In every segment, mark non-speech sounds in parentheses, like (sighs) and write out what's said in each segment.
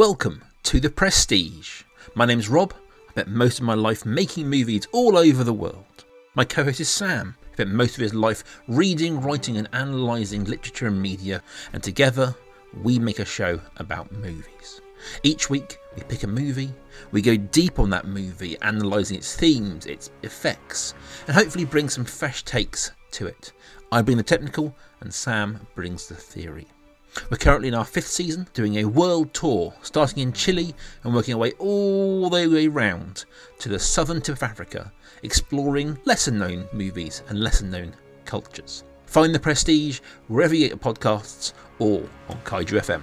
Welcome to The Prestige. My name's Rob. I spent most of my life making movies all over the world. My co host is Sam. He spent most of his life reading, writing, and analysing literature and media, and together we make a show about movies. Each week we pick a movie, we go deep on that movie, analysing its themes, its effects, and hopefully bring some fresh takes to it. I bring the technical, and Sam brings the theory. We're currently in our fifth season, doing a world tour, starting in Chile and working our way all the way round to the southern tip of Africa, exploring lesser known movies and lesser known cultures. Find the prestige wherever you get your podcasts or on Kaiju FM.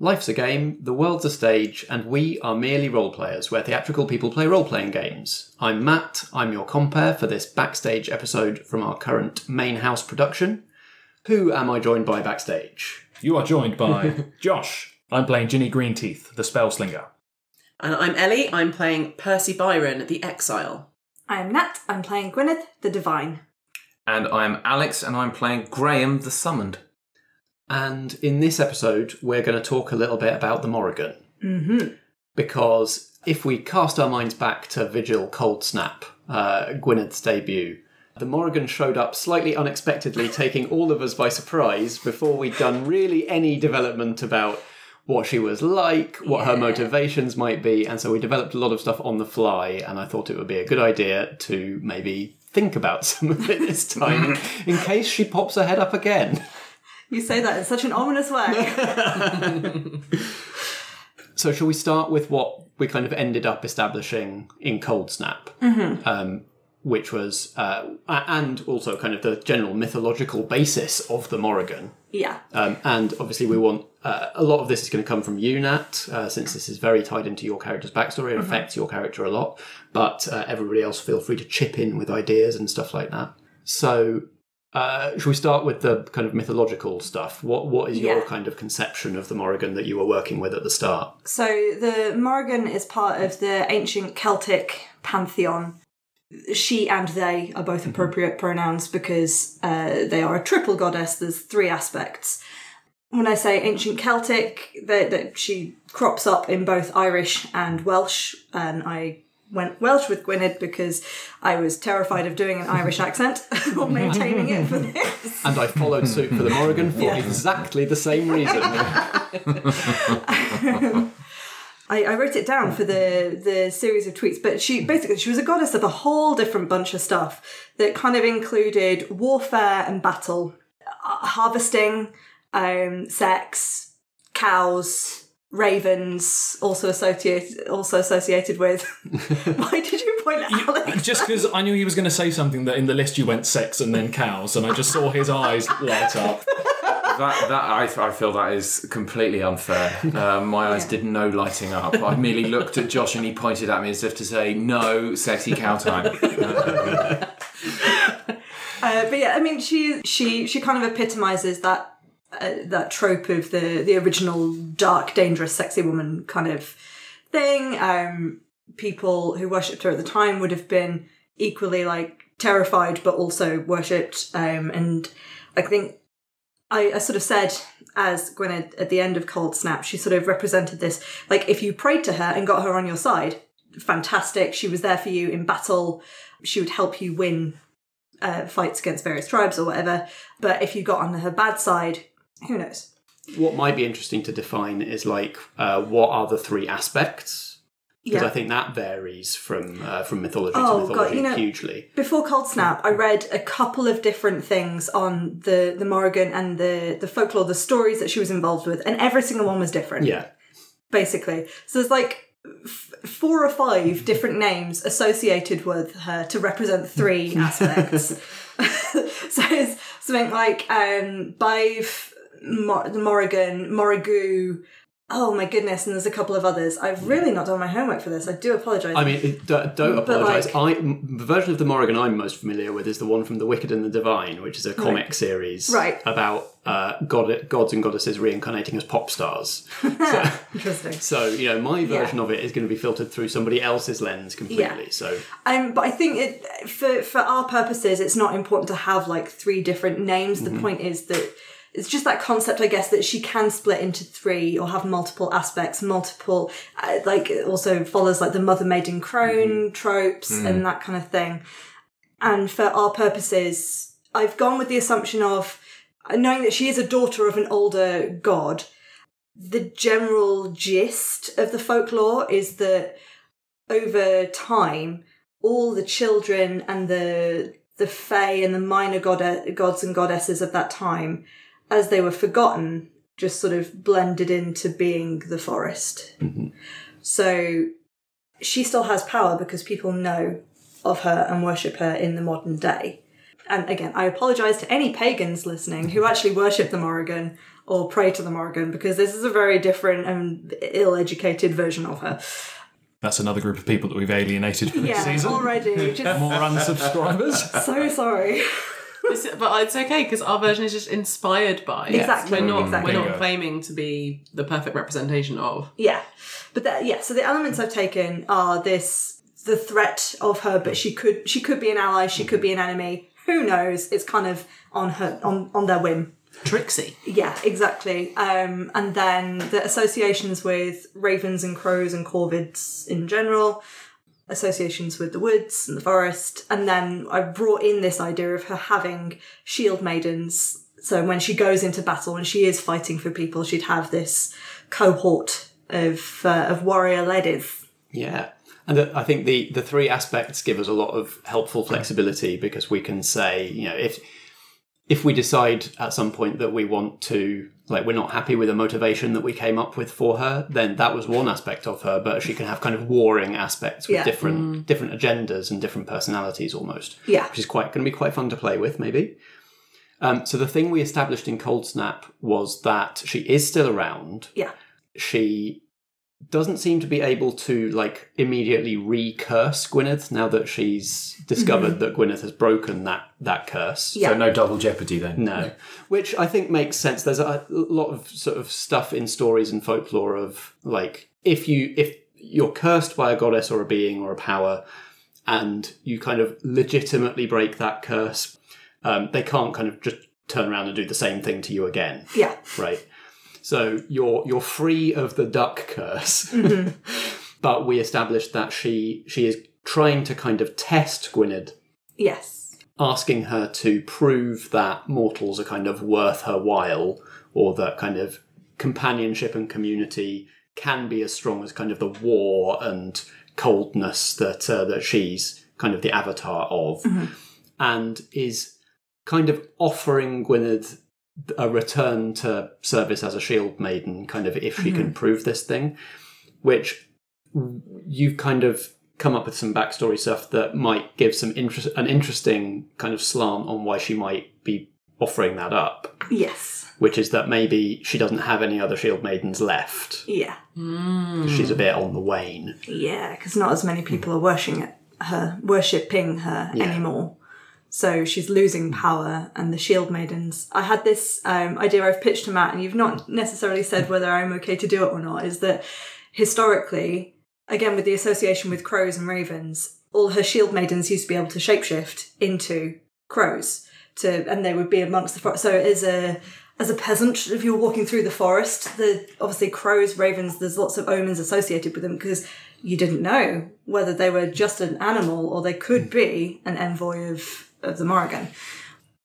Life's a game, the world's a stage, and we are merely role players, where theatrical people play role playing games. I'm Matt, I'm your compere for this backstage episode from our current main house production. Who am I joined by backstage? You are joined by (laughs) Josh. I'm playing Ginny Greenteeth, the spell slinger. And I'm Ellie. I'm playing Percy Byron, the Exile. I'm Nat. I'm playing Gwyneth the Divine. And I'm Alex, and I'm playing Graham the Summoned. And in this episode, we're going to talk a little bit about the Morrigan. Mm-hmm. Because if we cast our minds back to Vigil Cold Snap, uh, Gwyneth's debut, the Morrigan showed up slightly unexpectedly, (laughs) taking all of us by surprise before we'd done really any development about what she was like, what her motivations might be, and so we developed a lot of stuff on the fly. And I thought it would be a good idea to maybe think about (laughs) some of it this time (laughs) in case she pops her head up again. You say that in such an ominous way. (laughs) So, shall we start with what we kind of ended up establishing in Cold Snap, um, which was, uh, and also kind of the general mythological basis of the Morrigan. yeah. Um, and obviously, we want uh, a lot of this is going to come from you, Nat, uh, since this is very tied into your character's backstory. It affects your character a lot. But uh, everybody else, feel free to chip in with ideas and stuff like that. So, uh, should we start with the kind of mythological stuff? What What is your Yeah. kind of conception of the Morrigan that you were working with at the start? So the Morrigan is part of the ancient Celtic pantheon. She and they are both appropriate pronouns because uh, they are a triple goddess. There's three aspects. When I say ancient Celtic, that she crops up in both Irish and Welsh, and I went Welsh with Gwyneth because I was terrified of doing an (laughs) Irish accent (laughs) or maintaining it for this. And I followed suit for the Morrigan for exactly the same reason. (laughs) I, I wrote it down for the the series of tweets, but she basically she was a goddess of a whole different bunch of stuff that kind of included warfare and battle, uh, harvesting, um, sex, cows, ravens, also associated also associated with. (laughs) Why did you point at Alex? Just because I knew he was going to say something that in the list you went sex and then cows, and I just saw his eyes light up. That, that I, I feel that is completely unfair. Um, my eyes did no lighting up. I merely looked at Josh and he pointed at me as if to say, "No, sexy cow time." Uh, (laughs) Uh, but yeah, I mean, she she she kind of epitomizes that uh, that trope of the the original dark, dangerous, sexy woman kind of thing. Um, people who worshipped her at the time would have been equally like terrified, but also worshipped. Um, and I think I, I sort of said as Gwyneth at the end of Cold Snap, she sort of represented this like if you prayed to her and got her on your side, fantastic. She was there for you in battle. She would help you win uh, fights against various tribes or whatever. But if you got on her bad side, who knows? what might be interesting to define is like uh, what are the three aspects because Yeah. I think that varies from uh, from mythology Oh, to God, mythology you know- hugely. Before Cold Snap, I read a couple of different things on the the Morrigan and the the folklore, the stories that she was involved with, and every single one was different. Yeah, basically. So there's like f- four or five (laughs) different names associated with her to represent three (laughs) aspects. (laughs) so it's something like um, Badb, Mor- Morrigan, Morrigu. Oh my goodness! And there's a couple of others. I've really not done my homework for this. I do apologise. I mean, it, don't, don't But, apologise. like- I the version of the Morrigan I'm most familiar with is the one from The Wicked and the Divine, which is a comic series Right. about uh, god- gods and goddesses reincarnating as pop stars. (laughs) so, Interesting. (laughs) so, you know, my version of it is going to be filtered through somebody else's lens completely. Yeah. So, Um, but I think it for for our purposes, it's not important to have like three different names. The point is that it's just that concept, I guess, that she can split into three or have multiple aspects, multiple uh, like it also follows like the mother maiden crone tropes and that kind of thing. And for our purposes, I've gone with the assumption of knowing that she is a daughter of an older god. The general gist of the folklore is that over time, all the children and the the fae and the minor god- gods and goddesses of that time, as they were forgotten, just sort of blended into being the forest. Mm-hmm. So she still has power because people know of her and worship her in the modern day. And again, I apologise to any pagans listening who actually worship the Morrigan or pray to the Morrigan because this is a very different and ill-educated version of her. That's another group of people that we've alienated for this Yeah, season. already. (laughs) Just More unsubscribers. so sorry. (laughs) This- but it's okay because our version is just inspired by. Exactly, We're not. exactly. We're not claiming to be the perfect representation of. Yeah, but that yeah. So the elements I've taken are this: the threat of her, but she could she could be an ally, she could be an enemy. Who knows? It's kind of on her on on their whim. Trixie. Yeah, exactly. Um, and then the associations with ravens and crows and corvids in general, associations with the woods and the forest, and then I brought in this idea of her having shield maidens. So when she goes into battle and she is fighting for people, she'd have this cohort of uh, of warrior ladies. Yeah. And I think the, the three aspects give us a lot of helpful flexibility because we can say, you know, if if we decide at some point that we want to, like, we're not happy with the motivation that we came up with for her, then that was one aspect of her. But she can have kind of warring aspects with Yeah. different different agendas and different personalities, almost. Yeah. which is quite going to be quite fun to play with, maybe. Um, so the thing we established in Cold Snap was that she is still around Yeah. she doesn't seem to be able to like immediately recurse Gwyneth now that she's discovered that Gwyneth has broken that that curse. Yeah. So no double jeopardy then. No, which I think makes sense. There's a lot of sort of stuff in stories and folklore of like if you if you're cursed by a goddess or a being or a power, and you kind of legitimately break that curse, um, they can't kind of just turn around and do the same thing to you again Yeah. right? So you're you're free of the duck curse, (laughs) (laughs) but we established that she she is trying to kind of test Gwyneth, Yes. asking her to prove that mortals are kind of worth her while, or that kind of companionship and community can be as strong as kind of the war and coldness that uh, that she's kind of the avatar of, and is kind of offering Gwyneth a return to service as a shield maiden, kind of if she can mm-hmm. prove this thing, which you've kind of come up with some backstory stuff that might give some interest, an interesting kind of slant on why she might be offering that up, Yes. which is that maybe she doesn't have any other shield maidens left. Yeah. Mm. She's a bit on the wane. Yeah, because not as many people are worshipping her, worshipping her anymore. So she's losing hmm. power, and the Shield Maidens. I had this um, idea I've pitched to Matt, and you've not necessarily said hmm. whether I'm okay to do it or not. Is that historically, again with the association with crows and ravens, all her Shield Maidens used to be able to shapeshift into crows, to and they would be amongst the forest. So as a as a peasant, if you're walking through the forest, the obviously crows, ravens, there's lots of omens associated with them because you didn't know whether they were just an animal or they could hmm. be an envoy of, of the Morrigan.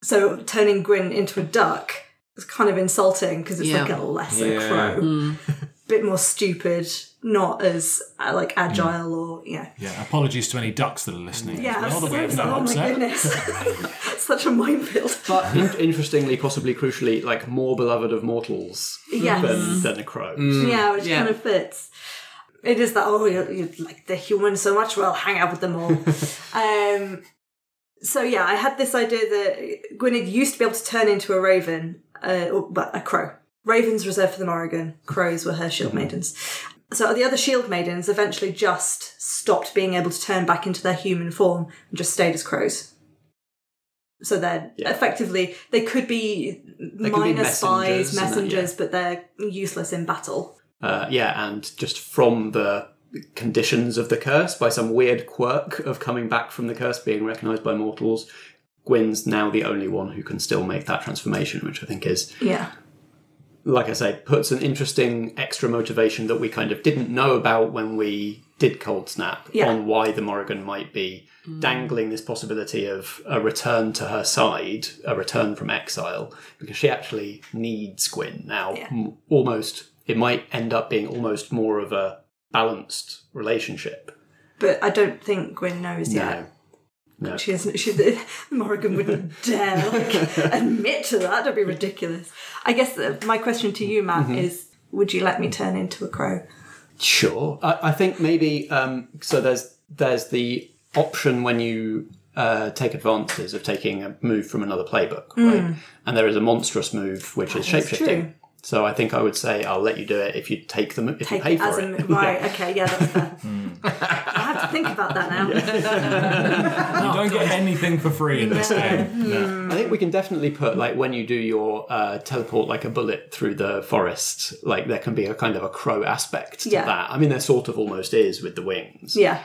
So turning Gwyn into a duck is kind of insulting because it's Yeah. like a lesser Yeah. crow. Mm. Mm. (laughs) bit more stupid, not as uh, like agile mm. or yeah. Yeah, apologies to any ducks that are listening. Yeah, as well, that we have so- oh my upset. goodness, (laughs) (laughs) such a minefield. But in- interestingly, possibly crucially, like more beloved of mortals Yes. than, than a crow. Yeah, which Yeah. kind of fits. It is that oh you, you like the humans so much, well hang out with them all. um, so yeah, I had this idea that Gwyneth used to be able to turn into a raven, uh, or, a crow. Ravens reserved for the Morrigan, crows were her shield maidens. So the other shield maidens eventually just stopped being able to turn back into their human form and just stayed as crows. So they're Yeah. effectively they could be be minor spies, messengers that, messengers, but they're useless in battle. Uh, yeah, and just from the conditions of the curse, by some weird quirk of coming back from the curse being recognised by mortals, Gwyn's now the only one who can still make that transformation, which I think is, Yeah. like I say, puts an interesting extra motivation that we kind of didn't know about when we did Cold Snap Yeah. on why the Morrigan might be mm. dangling this possibility of a return to her side, a return from exile, because she actually needs Gwyn now. Yeah. M- Almost, it might end up being almost more of a balanced relationship. But I don't think Gwyn knows yet. No. No. She isn't. She, the, Morrigan wouldn't (laughs) dare like, admit to that. That'd be ridiculous. I guess my question to you, Matt, Mm-hmm. is: Would you let me turn into a crow? Sure. I, I think maybe um, so. There's there's the option when you uh, take advances of taking a move from another playbook, right? And there is a monstrous move which is Hmm. That's shapeshifting. True. So I think I would say I'll let you do it if you take them if Take you pay it for as it. a right. (laughs) Okay, yeah, that's fair. (laughs) I have to think about that now. (laughs) You don't get anything for free in this game. No. I think we can definitely put like when you do your uh, teleport like a bullet through the forest, like there can be a kind of a crow aspect to Yeah. that. I mean, there sort of almost is with the wings. Yeah,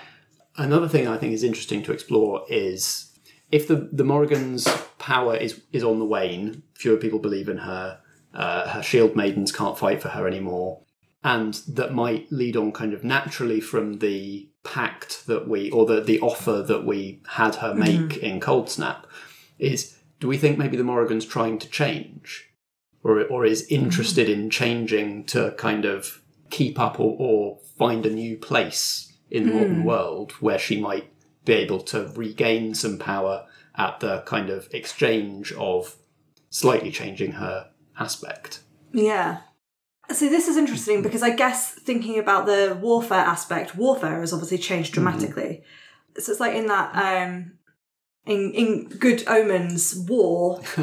Another thing I think is interesting to explore is if the the Morrigan's power is is on the wane, fewer people believe in her. Uh, her shield maidens can't fight for her anymore, and that might lead on kind of naturally from the pact that we or the the offer that we had her mm-hmm. make in Cold Snap. Is do we think maybe the Morrigan's trying to change, or or is mm-hmm. interested in changing to kind of keep up or, or find a new place in the modern mm. world where she might be able to regain some power at the kind of exchange of slightly changing her aspect. yeah. So this is interesting because I guess thinking about the warfare aspect, warfare has obviously changed dramatically. So it's like in that um in in Good Omens war, (laughs) i-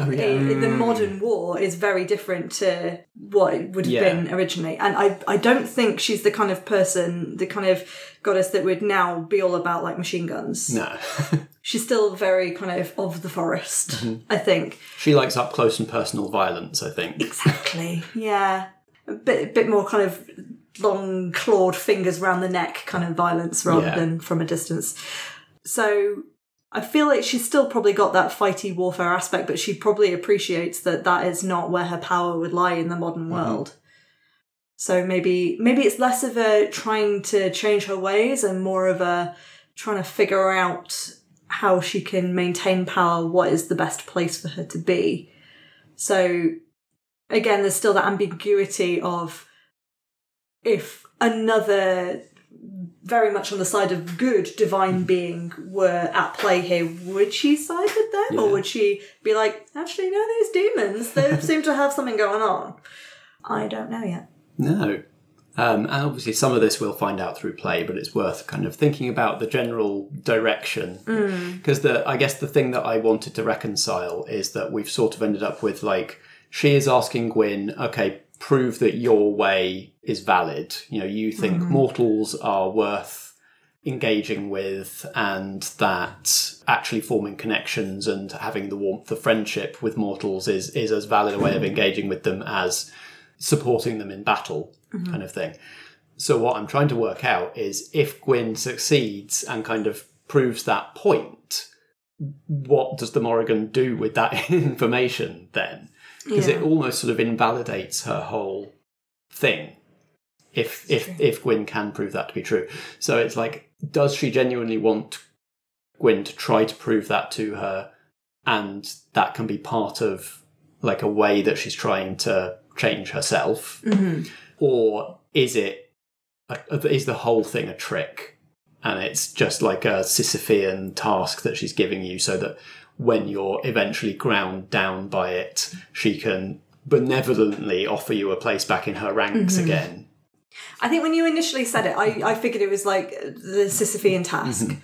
the modern war is very different to what it would have Yeah. been originally. And I I don't think she's the kind of person, the kind of goddess that would now be all about like machine guns. No, (laughs) She's still very kind of of the forest, Mm-hmm. I think. she likes up close and personal violence. I think. Exactly. Yeah. A bit, bit more kind of long clawed fingers around the neck kind of violence rather Yeah. than from a distance. So I feel like she's still probably got that fighty warfare aspect, but she probably appreciates that that is not where her power would lie in the modern mm-hmm. world. So maybe maybe it's less of a trying to change her ways and more of a trying to figure out how she can maintain power, what is the best place for her to be. So again, there's still that ambiguity of if another very much on the side of good divine being were at play here, would she side with them? Or would she be like, actually, no, these demons, they (laughs) seem to have something going on? I don't know yet. No. Um, and obviously, some of this we'll find out through play, but it's worth kind of thinking about the general direction. Because the, I guess the thing that I wanted to reconcile is that we've sort of ended up with like she is asking Gwyn, okay, prove that your way is valid. You know, you think mm-hmm. mortals are worth engaging with and that actually forming connections and having the warmth of friendship with mortals is is as valid a way of mm-hmm. engaging with them as supporting them in battle mm-hmm. kind of thing. So what i'm trying to work out is if gwyn succeeds and kind of proves that point what does the morrigan do with that (laughs) information then because it almost sort of invalidates her whole thing if if if Gwyn can prove that to be true. So it's like, does she genuinely want Gwyn to try to prove that to her, and that can be part of like a way that she's trying to change herself, mm-hmm. or is it a, is the whole thing a trick, and it's just like a Sisyphean task that she's giving you, so that when you're eventually ground down by it, she can benevolently offer you a place back in her ranks again. I think when you initially said it, I, I figured it was like the Sisyphean task. Mm-hmm.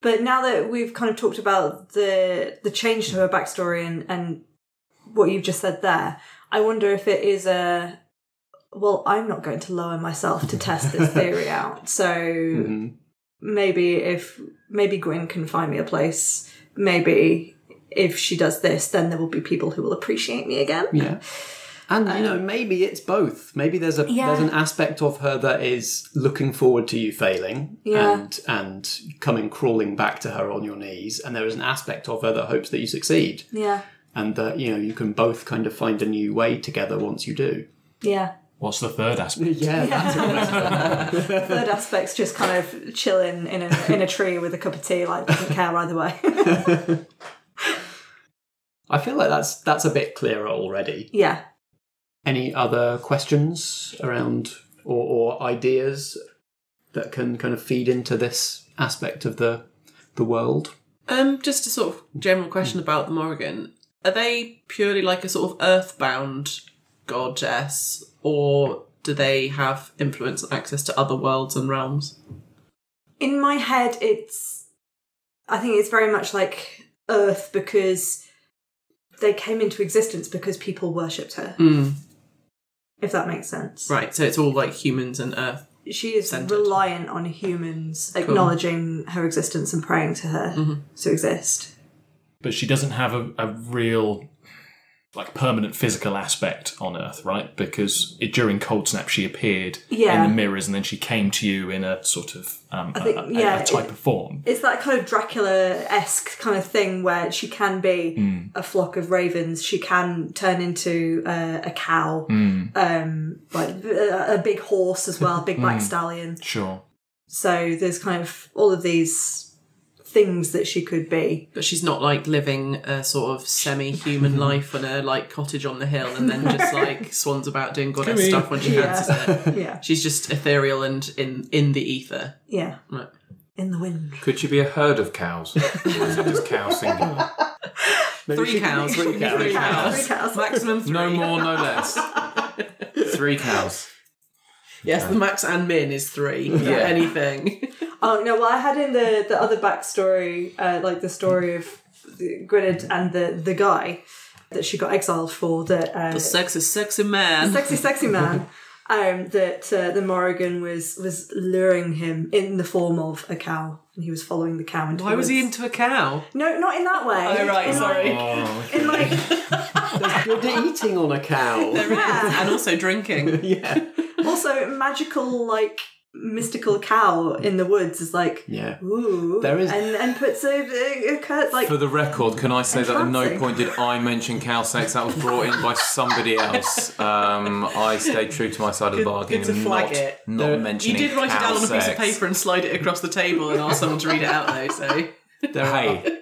But now that we've kind of talked about the the change to her backstory and, and what you've just said there, I wonder if it is a well, I'm not going to lower myself to test this (laughs) theory out. So Mm-hmm. maybe if maybe Gwyn can find me a place, maybe if she does this, then there will be people who will appreciate me again. Yeah. And you know, um, maybe it's both. Maybe there's a Yeah. there's an aspect of her that is looking forward to you failing Yeah. and and coming crawling back to her on your knees, and there is an aspect of her that hopes that you succeed, Yeah. and that you know you can both kind of find a new way together once you do. Yeah. What's the third aspect? (laughs) Yeah, that's a (laughs) Third aspect's just kind of chilling in a in a tree with a cup of tea, like doesn't care either way. (laughs) I feel like that's that's a bit clearer already. yeah. Any other questions around or, or ideas that can kind of feed into this aspect of the the world? Um, just a sort of general question about the Morrigan. Are they purely like a sort of earthbound goddess, or do they have influence and access to other worlds and realms? In my head, it's. I think it's very much like Earth because they came into existence because people worshipped her. Hmm. If that makes sense. Right, so it's all like humans and Earth. She is Centred. reliant on humans acknowledging her existence and praying to her mm-hmm. to exist. But she doesn't have a, a real, like, permanent physical aspect on Earth, right? Because it, during Cold Snap, she appeared Yeah. in the mirrors, and then she came to you in a sort of um, a- think- a, a- yeah, a type it- of form. It's that kind of Dracula esque kind of thing where she can be a flock of ravens. She can turn into uh, a cow, um, like a, a big horse as well, big black stallion. Sure. So there's kind of all of these things that she could be. But she's not like living a sort of semi-human (laughs) life on a like cottage on the hill, and then just (laughs) like swans about doing goddess here. stuff when she fancies it. (laughs) Yeah, She's just ethereal and in in the ether. yeah, Right. in the wind. Could she be a herd of cows? or is it just cow singular? Three cows. Three cows. Three cows. Three cows. Maximum three. No more, no less. Three cows. Yes, the max and min is three. Yeah. Yeah. Anything. (laughs) Oh no! Well, I had in the the other backstory, uh, like the story of the Gwyneth and the the guy that she got exiled for. That uh, The sexy, sexy man. The sexy, sexy man. Um, that uh, the Morrigan was was luring him in the form of a cow, and he was following the cow into. Why the was he woods. into a cow? No, not in that way. Oh, right, In sorry. Oh, like, in like, (laughs) There's good eating on a cow. yeah. And also drinking. (laughs) yeah. Also, magical like mystical cow in the woods is like Yeah. ooh, There is- and and puts a, a, a cur- like For the record, can I say that at no point did I mention cow sex? That was brought in by somebody else. Um, I stayed true to my side of the bargain good to and flag not, it. not There- You did write it cow down on a piece of paper and slide it across the table and ask someone to read it out though, so There are, Hey,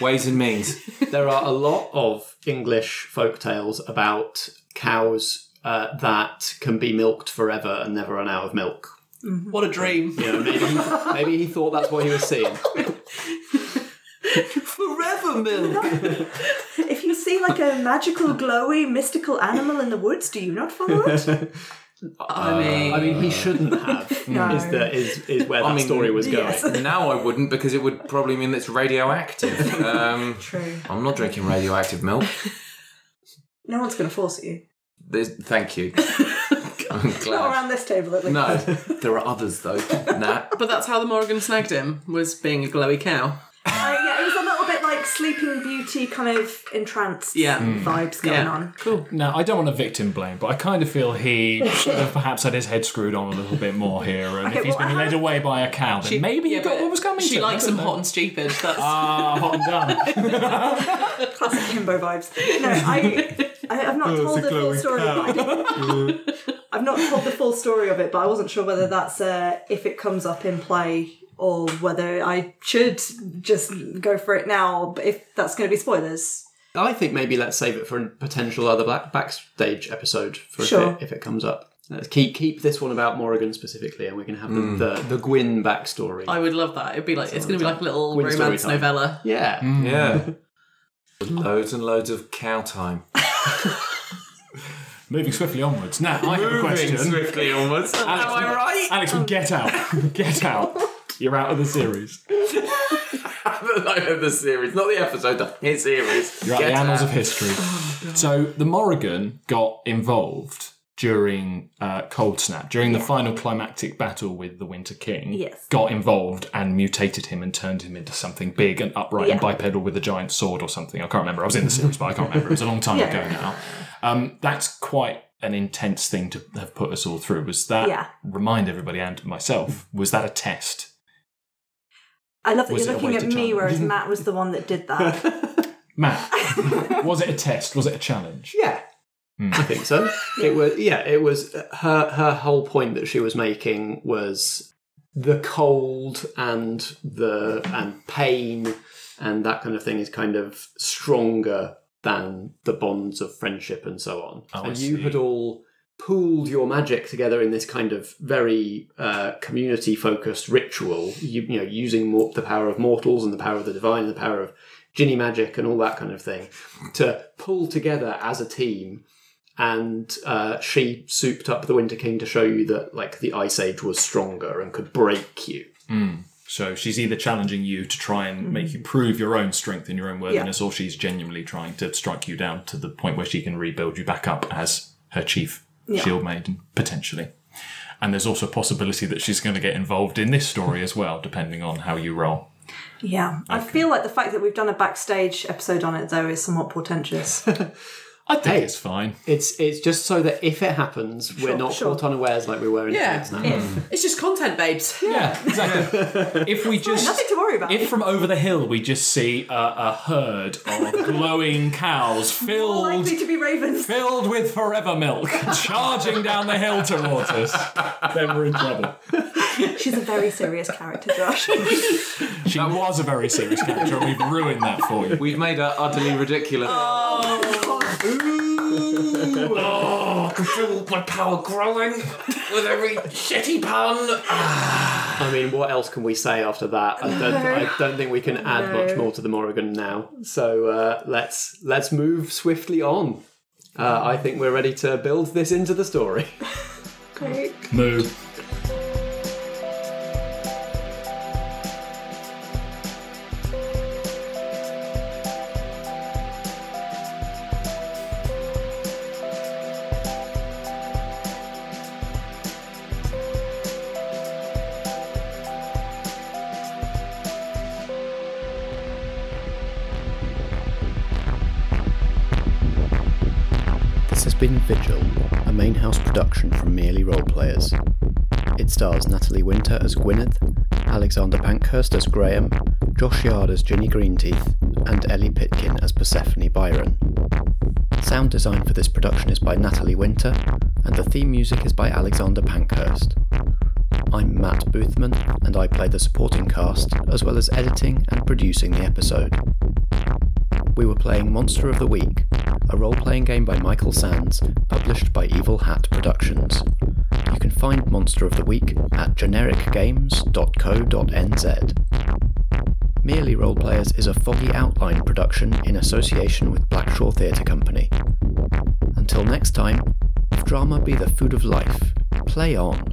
ways and means. there are a lot of English folk tales about cows uh, that can be milked forever and never run out of milk. What a dream. You know, maybe he, maybe he thought that's what he was seeing. (laughs) Forever milk. if you see like a magical glowy mystical animal in the woods, do you not follow it? (laughs) I mean, I mean, he shouldn't (laughs) have. No. Is the is is where that I mean, story was going? yes. Now I wouldn't because it would probably mean that it's radioactive. Um, True. I'm not drinking radioactive milk. No one's going to force you. There's, thank you. I'm (laughs) Not glad. around this table, at least. No, (laughs) there are others though. Nah. but that's how the Morrigan snagged him, was being a glowy cow. Like Sleeping Beauty kind of entranced Yeah. vibes going Yeah. on. Cool. Now, I don't want to victim blame, but I kind of feel he should (laughs) have perhaps had his head screwed on a little bit more here. And Okay, if he's well, been I led have- away by a cow, then She- maybe yeah, he got but what was coming She to him. likes I him don't hot and stupid. That's Ah, hot and done. (laughs) Classic himbo vibes. No, (laughs) I, I have not told the full story. But I did, I've not told the full story of it, but I wasn't sure whether that's uh, if it comes up in play or whether I should just go for it now. If that's going to be spoilers, I think maybe let's save it for a potential other black backstage episode for Sure. if, it, if it comes up. Let's keep keep this one about Morrigan specifically, and we can have the, mm. the the Gwyn backstory. I would love that. It'd be like it's going to be like a little Gwyn romance novella. yeah, mm. (laughs) Yeah. loads and loads of cow time. (laughs) Moving swiftly onwards. Now, I have a question. Moving swiftly onwards. Am Alex, I right? Alex, get out. (laughs) Get out. You're out of the series. (laughs) line of the series, not the episode, the (laughs) series. You're out Get the annals out. of history. (sighs) so the Morrigan got involved during uh, Cold Snap, during the final climactic battle with the Winter King. Yes. Got involved and mutated him and turned him into something big and upright and bipedal with a giant sword or something. I can't remember. I was in the series, but I can't remember. It was a long time (laughs) Yeah. ago now. Um, that's quite an intense thing to have put us all through. Was that Yeah. remind everybody and myself? Was that a test? I love that Was you're looking at me, whereas (laughs) Matt was the one that did that. (laughs) Matt, was it a test? Was it a challenge? (laughs) yeah. Hmm. I think so. It was yeah. It was uh, her her whole point that she was making was the cold and the and pain and that kind of thing is kind of stronger than the bonds of friendship and so on. Oh, I and you had all pooled your magic together in this kind of very uh, community focused ritual. You, you know, using more, the power of mortals and the power of the divine, and the power of ginny magic and all that kind of thing to pull together as a team. And uh, she souped up the Winter King to show you that, like, the Ice Age was stronger and could break you. So she's either challenging you to try and make you prove your own strength and your own worthiness, or she's genuinely trying to strike you down to the point where she can rebuild you back up as her chief shield maiden, potentially. And there's also a possibility that she's going to get involved in this story as well, depending on how you roll. yeah. I feel like the fact that we've done a backstage episode on it, though, is somewhat portentous. (laughs) I think it's fine. It's it's just so that if it happens, we're not sure. caught unawares like we were in Yeah. Kids now. It's just content, babes. Yeah, exactly. (laughs) if we just Nothing to worry about. if from over the hill we just see a, a herd of (laughs) glowing cows More filled likely to be ravens. filled with forever milk (laughs) charging down the hill towards us, then we're in trouble. She's a very serious character, Josh. She was a very serious character, and we've ruined that for you. We've made her utterly ridiculous. Oh, I can feel my power growing with every shitty pun. I mean, what else can we say after that? I don't, I don't think we can add No. much more to the Morrigan now. So uh, let's let's move swiftly on. Uh, I think we're ready to build this into the story. Great. Moo. Been Vigil, a main house production from Merely Roleplayers. It stars Natalie Winter as Gwyneth, Alexander Pankhurst as Graham, Josh Yard as Ginny Greenteeth, and Ellie Pitkin as Persephone Byron. Sound design for this production is by Natalie Winter, and the theme music is by Alexander Pankhurst. I'm Matt Boothman, and I play the supporting cast, as well as editing and producing the episode. We were playing Monster of the Week, a role playing game by Michael Sands, published by Evil Hat Productions. You can find Monster of the Week at genericgames.co.nz. Merely Role Players is a foggy outline production in association with Blackshaw Theatre Company. Until next time, if drama be the food of life, play on.